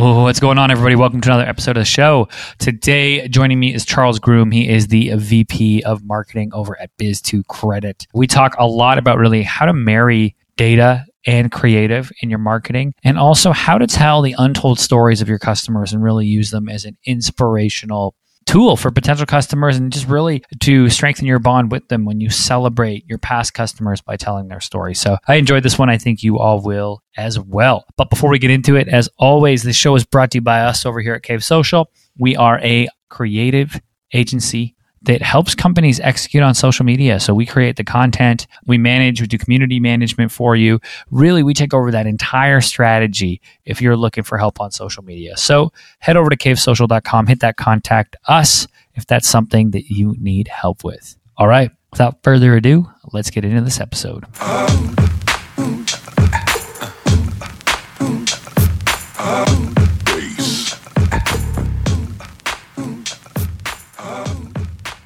What's going on, everybody? Welcome to another episode of the show. Today, joining me is Charles Groom. He is the VP of Marketing over at Biz2Credit. We talk a lot about really how to marry data and creative in your marketing, and also how to tell the untold stories of your customers and really use them as an inspirational tool for potential customers and just really to strengthen your bond with them when you celebrate your past customers by telling their story. So I enjoyed this one. I think you all will as well. But before we get into it, as always, this show is brought to you by us over here at Cave Social. We are a creative agency that helps companies execute on social media. So we create the content, we manage, we do community management for you. Really, we take over that entire strategy if you're looking for help on social media. So head over to cavesocial.com, hit that contact us if that's something that you need help with. All right, without further ado, let's get into this episode. Oh,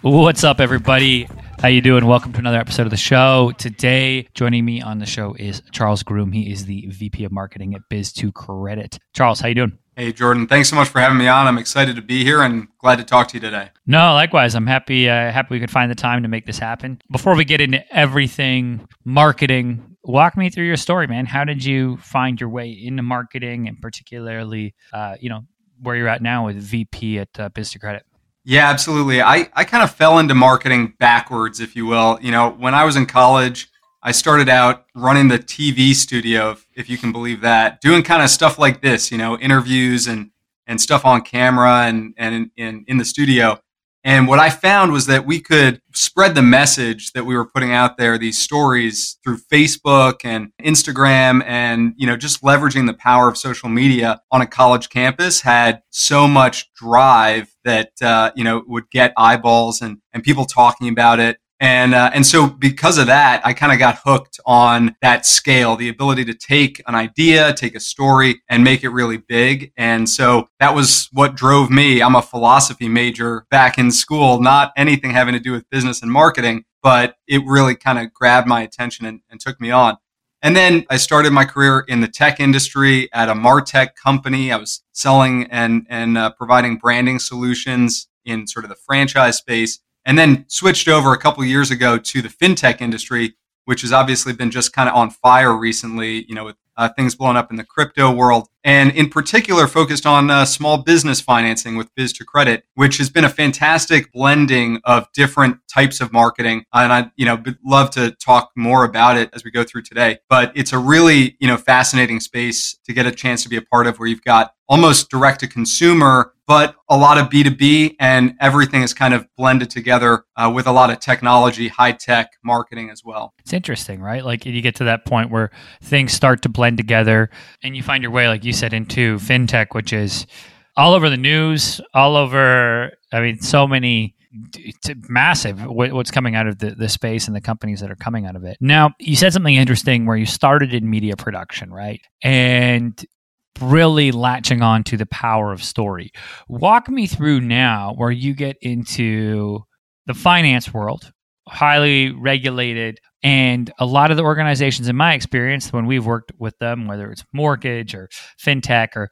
What's up, everybody? How you doing? Welcome to another episode of the show. Today, joining me on the show is Charles Groom. He is the VP of Marketing at Biz2Credit. Charles, how you doing? Hey, Jordan. Thanks so much for having me on. I'm excited to be here and glad to talk to you today. No, likewise. I'm happy. Uh, happy we could find the time to make this happen. Before we get into everything marketing, walk me through your story, man. How did you find your way into marketing, and particularly, uh, you know, where you're at now with VP at uh, Biz2Credit? Yeah, absolutely. I, I kind of fell into marketing backwards, if you will. You know, when I was in college, I started out running the TV studio, if you can believe that, doing kind of stuff like this, you know, interviews and, and stuff on camera and, and in, in, in the studio. And what I found was that we could spread the message that we were putting out there, these stories through Facebook and Instagram and, you know, just leveraging the power of social media on a college campus had so much drive that, uh, you know, would get eyeballs and, and people talking about it. And, uh, and so because of that, I kind of got hooked on that scale, the ability to take an idea, take a story and make it really big. And so that was what drove me. I'm a philosophy major back in school, not anything having to do with business and marketing, but it really kind of grabbed my attention and, and took me on. And then I started my career in the tech industry at a Martech company. I was selling and, and uh, providing branding solutions in sort of the franchise space and then switched over a couple years ago to the fintech industry, which has obviously been just kind of on fire recently, you know, with uh, things blowing up in the crypto world, and in particular focused on uh, small business financing with Biz2Credit, which has been a fantastic blending of different types of marketing. And I, you know, love to talk more about it as we go through today. But it's a really, you know, fascinating space to get a chance to be a part of, where you've got almost direct to consumer but a lot of B2B and everything is kind of blended together uh, with a lot of technology, high tech marketing as well. It's interesting, right? Like you get to that point where things start to blend together and you find your way, like you said, into fintech, which is all over the news, all over, I mean, so many it's massive what's coming out of the, the space and the companies that are coming out of it. Now, you said something interesting where you started in media production, right? And really latching on to the power of story. Walk me through now where you get into the finance world, highly regulated, and a lot of the organizations, in my experience, when we've worked with them, whether it's mortgage or fintech or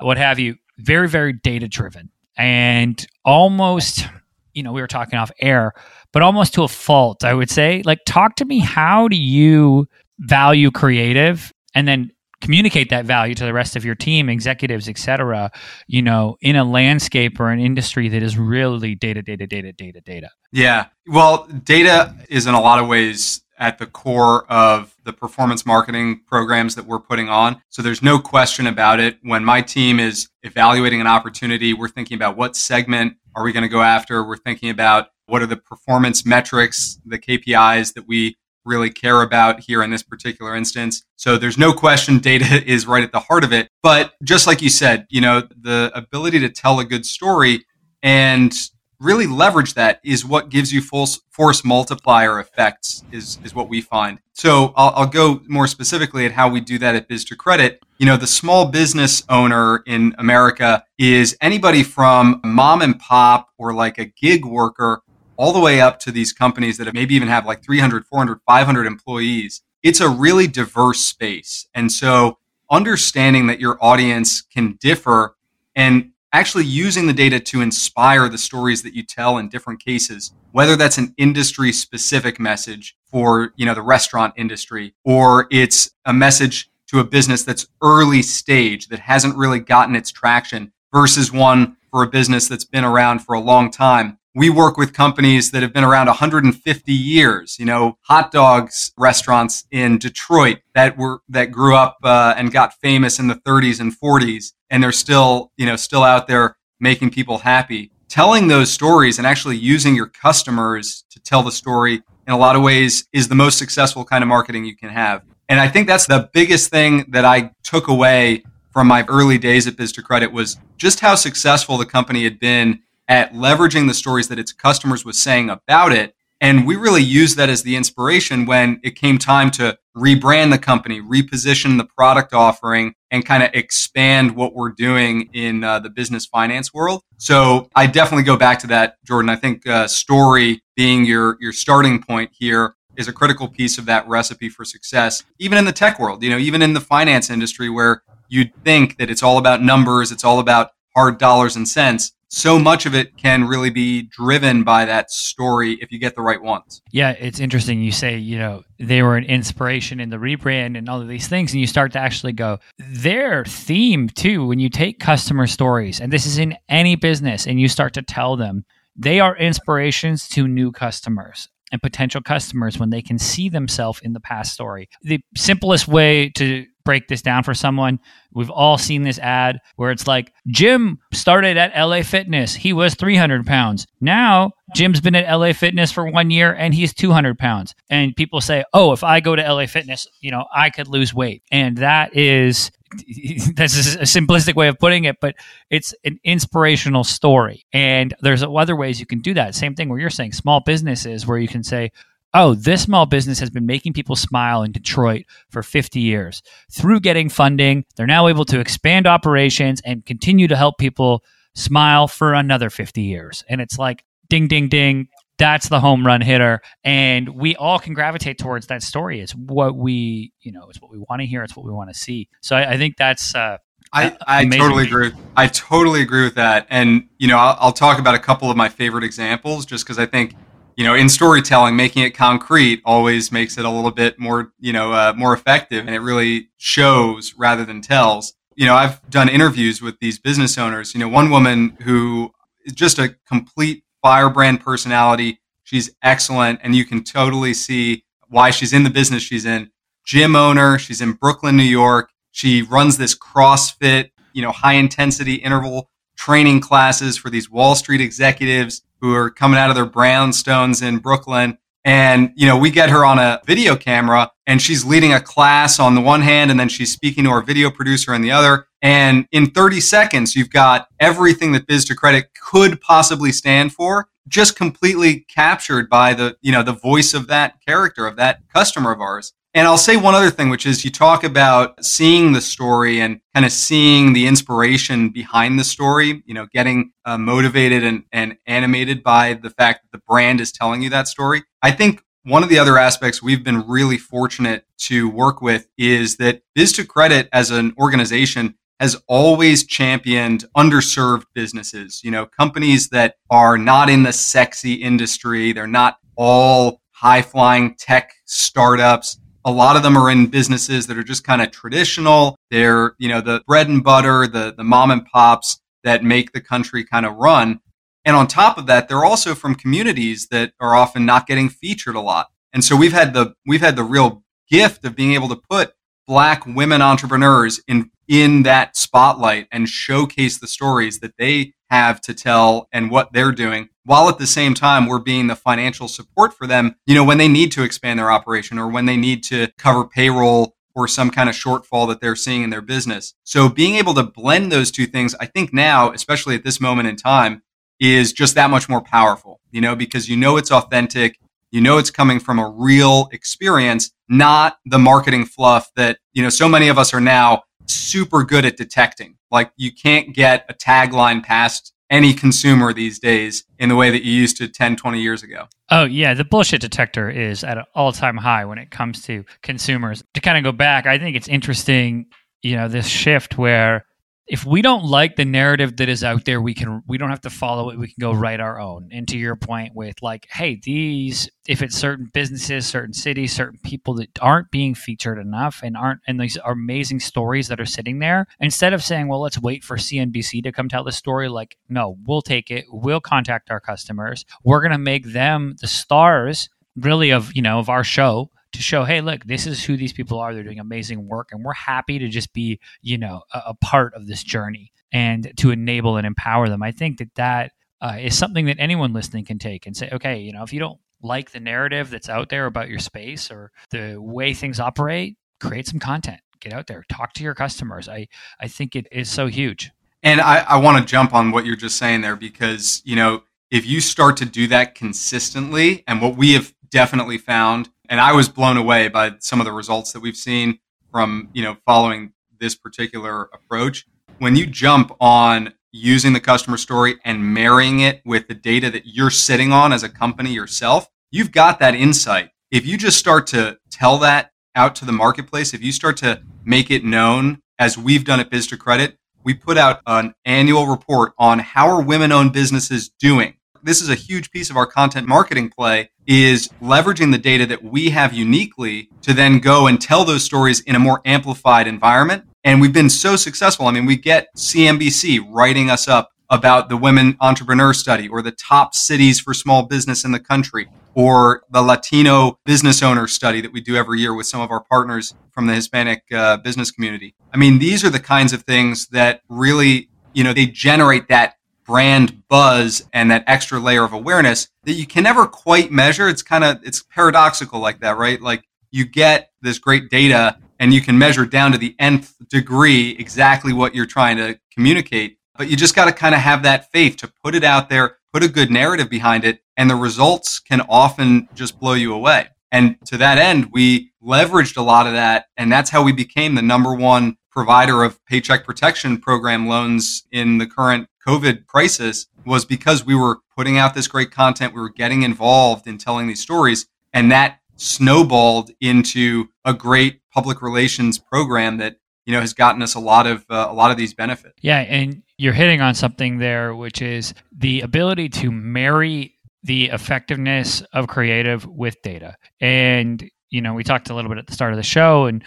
what have you, very, very data driven and almost, you know, we were talking off air, but almost to a fault, I would say. Like, talk to me, how do you value creative and then communicate that value to the rest of your team executives etc you know in a landscape or an industry that is really data data data data data? Yeah. Well data is in a lot of ways at the core of the performance marketing programs that we're putting on. So there's no question about it. When my team is evaluating an opportunity, we're thinking about what segment are we going to go after? We're thinking about what are the performance metrics, the KPIs that we really care about here in this particular instance. So there's no question data is right at the heart of it. But just like you said, you know, the ability to tell a good story and really leverage that is what gives you full force multiplier effects is, is what we find. So I'll, I'll go more specifically at how we do that at Biz2Credit. You know, the small business owner in America is anybody from mom and pop or like a gig worker all the way up to these companies that maybe even have like 300, 400, 500 employees. It's a really diverse space. And so understanding that your audience can differ and actually using the data to inspire the stories that you tell in different cases whether that's an industry specific message for you know the restaurant industry or it's a message to a business that's early stage that hasn't really gotten its traction versus one for a business that's been around for a long time we work with companies that have been around 150 years you know hot dogs restaurants in detroit that were that grew up uh, and got famous in the 30s and 40s and they're still you know still out there making people happy. Telling those stories and actually using your customers to tell the story in a lot of ways is the most successful kind of marketing you can have. And i think that's the biggest thing that i took away from my early days at Biz2Credit was just how successful the company had been at leveraging the stories that its customers was saying about it. And we really used that as the inspiration when it came time to rebrand the company, reposition the product offering, and kind of expand what we're doing in uh, the business finance world. So I definitely go back to that, Jordan. I think uh, story being your your starting point here is a critical piece of that recipe for success. Even in the tech world, you know, even in the finance industry, where you'd think that it's all about numbers, it's all about hard dollars and cents so much of it can really be driven by that story if you get the right ones. Yeah, it's interesting. You say, you know, they were an inspiration in the rebrand and all of these things, and you start to actually go, their theme too, when you take customer stories, and this is in any business, and you start to tell them, they are inspirations to new customers and potential customers when they can see themselves in the past story. The simplest way to break this down for someone, we've all seen this ad where it's like Jim started at LA Fitness. He was 300 pounds. Now Jim's been at LA Fitness for one year and he's 200 pounds. And people say, oh, if I go to LA Fitness, you know, I could lose weight. And that is that's a simplistic way of putting it, but it's an inspirational story. And there's other ways you can do that. Same thing where you're saying small businesses where you can say, oh, this small business has been making people smile in Detroit for 50 years. Through getting funding, they're now able to expand operations and continue to help people smile for another 50 years. And it's like, ding, ding, ding. That's the home run hitter. And we all can gravitate towards that story. It's what we, you know, it's what we want to hear. It's what we want to see. So I, I think that's, uh, I, I totally agree. I totally agree with that. And, you know, I'll, I'll talk about a couple of my favorite examples just because I think you know, in storytelling, making it concrete always makes it a little bit more, you know, uh, more effective, and it really shows rather than tells. You know, I've done interviews with these business owners. You know, one woman who is just a complete firebrand personality. She's excellent, and you can totally see why she's in the business she's in. Gym owner. She's in Brooklyn, New York. She runs this CrossFit, you know, high intensity interval training classes for these Wall Street executives who are coming out of their brownstones in Brooklyn. And, you know, we get her on a video camera and she's leading a class on the one hand and then she's speaking to our video producer on the other. And in 30 seconds, you've got everything that Biz2Credit could possibly stand for just completely captured by the, you know, the voice of that character, of that customer of ours. And I'll say one other thing, which is you talk about seeing the story and kind of seeing the inspiration behind the story, you know, getting uh, motivated and, and animated by the fact that the brand is telling you that story. I think one of the other aspects we've been really fortunate to work with is that Biz2Credit as an organization has always championed underserved businesses, you know, companies that are not in the sexy industry. They're not all high flying tech startups a lot of them are in businesses that are just kind of traditional. They're, you know, the bread and butter, the, the mom and pops that make the country kind of run. And on top of that, they're also from communities that are often not getting featured a lot. And so we've had the, we've had the real gift of being able to put black women entrepreneurs in, in that spotlight and showcase the stories that they have to tell and what they're doing while at the same time we're being the financial support for them you know when they need to expand their operation or when they need to cover payroll or some kind of shortfall that they're seeing in their business so being able to blend those two things i think now especially at this moment in time is just that much more powerful you know because you know it's authentic you know it's coming from a real experience not the marketing fluff that you know so many of us are now super good at detecting. Like you can't get a tagline past any consumer these days in the way that you used to 10, 20 years ago. Oh, yeah. The bullshit detector is at an all time high when it comes to consumers. To kind of go back, I think it's interesting you know, this shift where if we don't like the narrative that is out there we can we don't have to follow it. We can go write our own. And to your point with like hey these if it's certain businesses certain cities certain people that aren't being featured enough and aren't and these are amazing stories that are sitting there instead of saying well let's wait for cnbc to come tell the story like no we'll take it. We'll contact our customers. We're to make them the stars really of you know of our show to show, hey, look, this is who these people are. They're doing amazing work, and we're happy to just be, you know, a, a part of this journey and to enable and empower them. I think that that uh, is something that anyone listening can take and say, okay, you know, if you don't like the narrative that's out there about your space or the way things operate, create some content. Get out there, talk to your customers. I I think it is so huge. And I, I want to jump on what you're just saying there because you know if you start to do that consistently, and what we have definitely found and I was blown away by some of the results that we've seen from you know following this particular approach. When you jump on using the customer story and marrying it with the data that you're sitting on as a company yourself, you've got that insight. If you just start to tell that out to the marketplace, if you start to make it known, as we've done at Biz2Credit, we put out an annual report on how are women-owned businesses doing this is a huge piece of our content marketing play is leveraging the data that we have uniquely to then go and tell those stories in a more amplified environment. And we've been so successful. I mean, we get CNBC writing us up about the women entrepreneur study or the top cities for small business in the country or the Latino business owner study that we do every year with some of our partners from the Hispanic uh, business community. I mean, these are the kinds of things that really, you know, they generate that brand buzz and that extra layer of awareness that you can never quite measure. It's kind of it's paradoxical like that, right? Like you get this great data and you can measure down to the nth degree exactly what you're trying to communicate, but you just got to kind of have that faith to put it out there, put a good narrative behind it, and the results can often just blow you away. And to that end, we leveraged a lot of that, and that's how we became the number one provider of paycheck protection program loans in the current COVID crisis was because we were putting out this great content. We were getting involved in telling these stories, and that snowballed into a great public relations program that you know has gotten us a lot of uh, a lot of these benefits. Yeah, and you're hitting on something there, which is the ability to marry the effectiveness of creative with data. And you know, we talked a little bit at the start of the show, and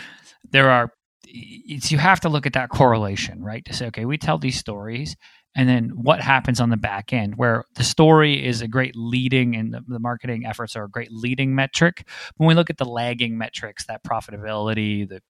there are it's you have to look at that correlation, right? To say, okay, we tell these stories and then what happens on the back end where the story is a great leading and the, the, marketing efforts are a great leading metric. When we look at the lagging metrics that profitability the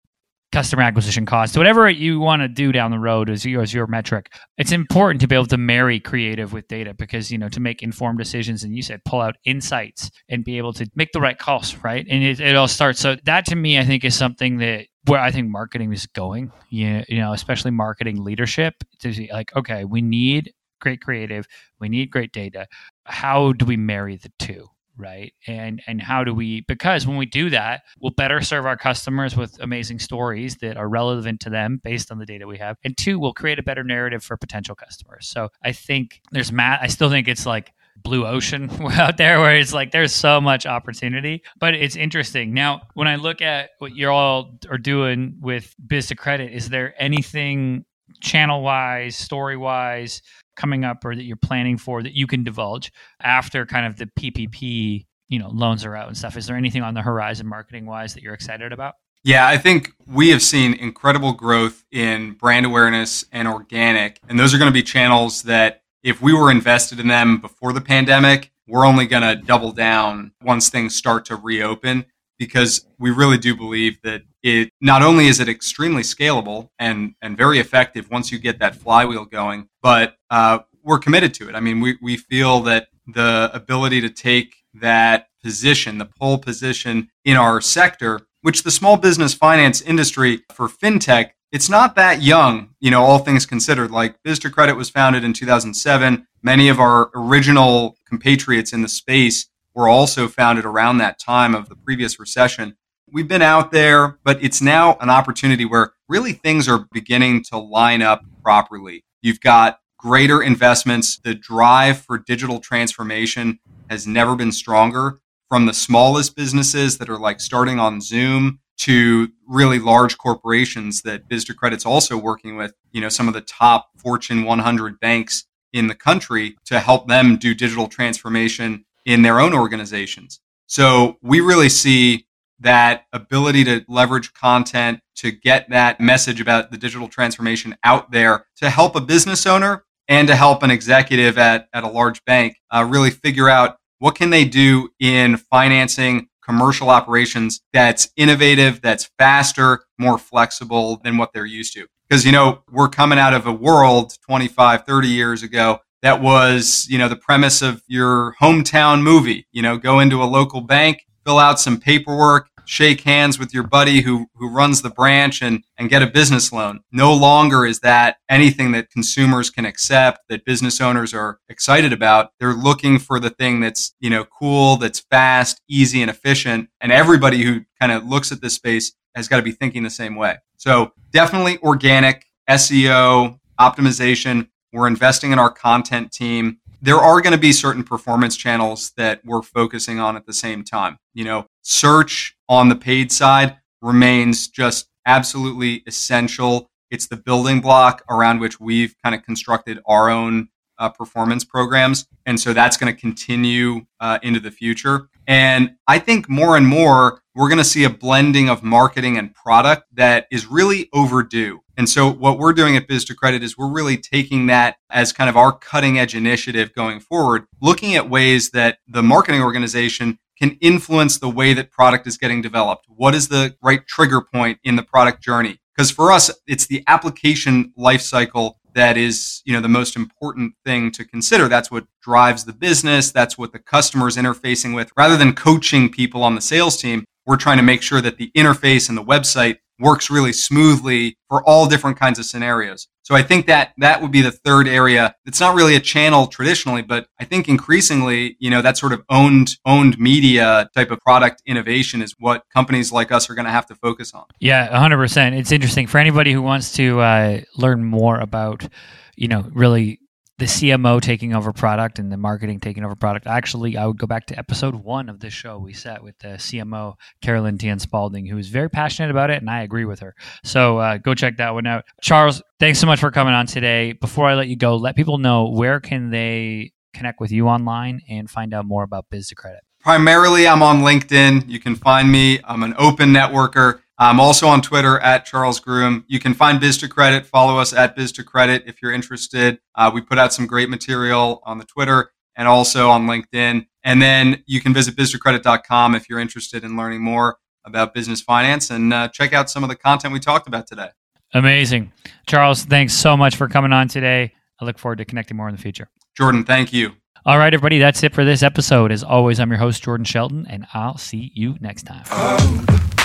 customer acquisition cost whatever you want to do down the road as your, as your metric it's important to be able to marry creative with data because you know to make informed decisions and you said pull out insights and be able to make the right calls right? And it, it all starts. So that to me i think is something that where I think marketing is going. You, you know, especially marketing leadership to see like, okay, we need great creative, we need great data. How do we marry the two? right and and how do we because when we do that we'll better serve our customers with amazing stories that are relevant to them based on the data we have and two we'll create a better narrative for potential customers so i think there's math i still think it's like blue ocean out there where it's like there's so much opportunity but it's interesting now when i look at what you're all are doing with Biz2Credit is there anything channel wise story wise coming up or that you're planning for that you can divulge after kind of the ppp you know loans are out and stuff is there anything on the horizon marketing wise that you're excited about yeah, I think we have seen incredible growth in brand awareness and organic. And those are going to be channels that if we were invested in them before the pandemic, we're only going to double down once things start to reopen because we really do believe that it not only is it extremely scalable and and very effective once you get that flywheel going, but uh, we're committed to it. I mean, we we feel that the ability to take that position, the pole position in our sector, which the small business finance industry for fintech it's not that young, you know, all things considered. Biz2Credit was founded in 2007. Many of our original compatriots in the space were also founded around that time of the previous recession. We've been out there, but it's now an opportunity where really things are beginning to line up properly. You've got greater investments. The drive for digital transformation has never been stronger from the smallest businesses that are like starting on Zoom to really large corporations that Biz2Credit's also working with, you know, some of the top Fortune 100 banks in the country to help them do digital transformation in their own organizations. So we really see that ability to leverage content to get that message about the digital transformation out there to help a business owner and to help an executive at, at a large bank uh, really figure out what can they do in financing commercial operations that's innovative, that's faster, more flexible than what they're used to. Because, you know, we're coming out of a world 25, 30 years ago that was, you know, the premise of your hometown movie. You know, go into a local bank, fill out some paperwork, shake hands with your buddy who, who runs the branch and, and get a business loan. No longer is that anything that consumers can accept, that business owners are excited about. They're looking for the thing that's, you know, cool, that's fast, easy, and efficient. And everybody who kind of looks at this space has got to be thinking the same way. So definitely organic, SEO, optimization. We're investing in our content team there are going to be certain performance channels that we're focusing on at the same time. You know, search on the paid side remains just absolutely essential. It's the building block around which we've kind of constructed our own uh, performance programs. And so that's going to continue uh, into the future. And I think more and more, we're going to see a blending of marketing and product that is really overdue. And so what we're doing at Biz2Credit is we're really taking that as kind of our cutting edge initiative going forward, looking at ways that the marketing organization can influence the way that product is getting developed. What is the right trigger point in the product journey? Because for us, it's the application lifecycle that is, you know, the most important thing to consider. That's what drives the business. That's what the customer is interfacing with. Rather than coaching people on the sales team, we're trying to make sure that the interface and the website works really smoothly for all different kinds of scenarios. So I think that that would be the third area. It's not really a channel traditionally, but I think increasingly, you know, that sort of owned owned media type of product innovation is what companies like us are going to have to focus on. Yeah, 100%. It's interesting for anybody who wants to uh, learn more about, you know, really the CMO taking over product and the marketing taking over product. Actually, I would go back to episode one of this show. We sat with the CMO, Carolyn Tian Spalding, who is very passionate about it, and I agree with her. So uh, go check that one out. Charles, thanks so much for coming on today. Before I let you go, let people know where can they connect with you online and find out more about Biz2Credit. Primarily, I'm on LinkedIn. You can find me. I'm an open networker. I'm also on Twitter at Charles Groom. You can find Biz2Credit. Follow us at Biz2Credit if you're interested. Uh, we put out some great material on the Twitter and also on LinkedIn. And then you can visit biz2credit.com if you're interested in learning more about business finance and uh, check out some of the content we talked about today. Amazing. Charles, thanks so much for coming on today. I look forward to connecting more in the future. Jordan, thank you. All right, everybody, that's it for this episode. As always, I'm your host, Jordan Shelton, and I'll see you next time.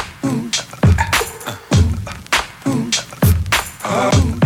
come.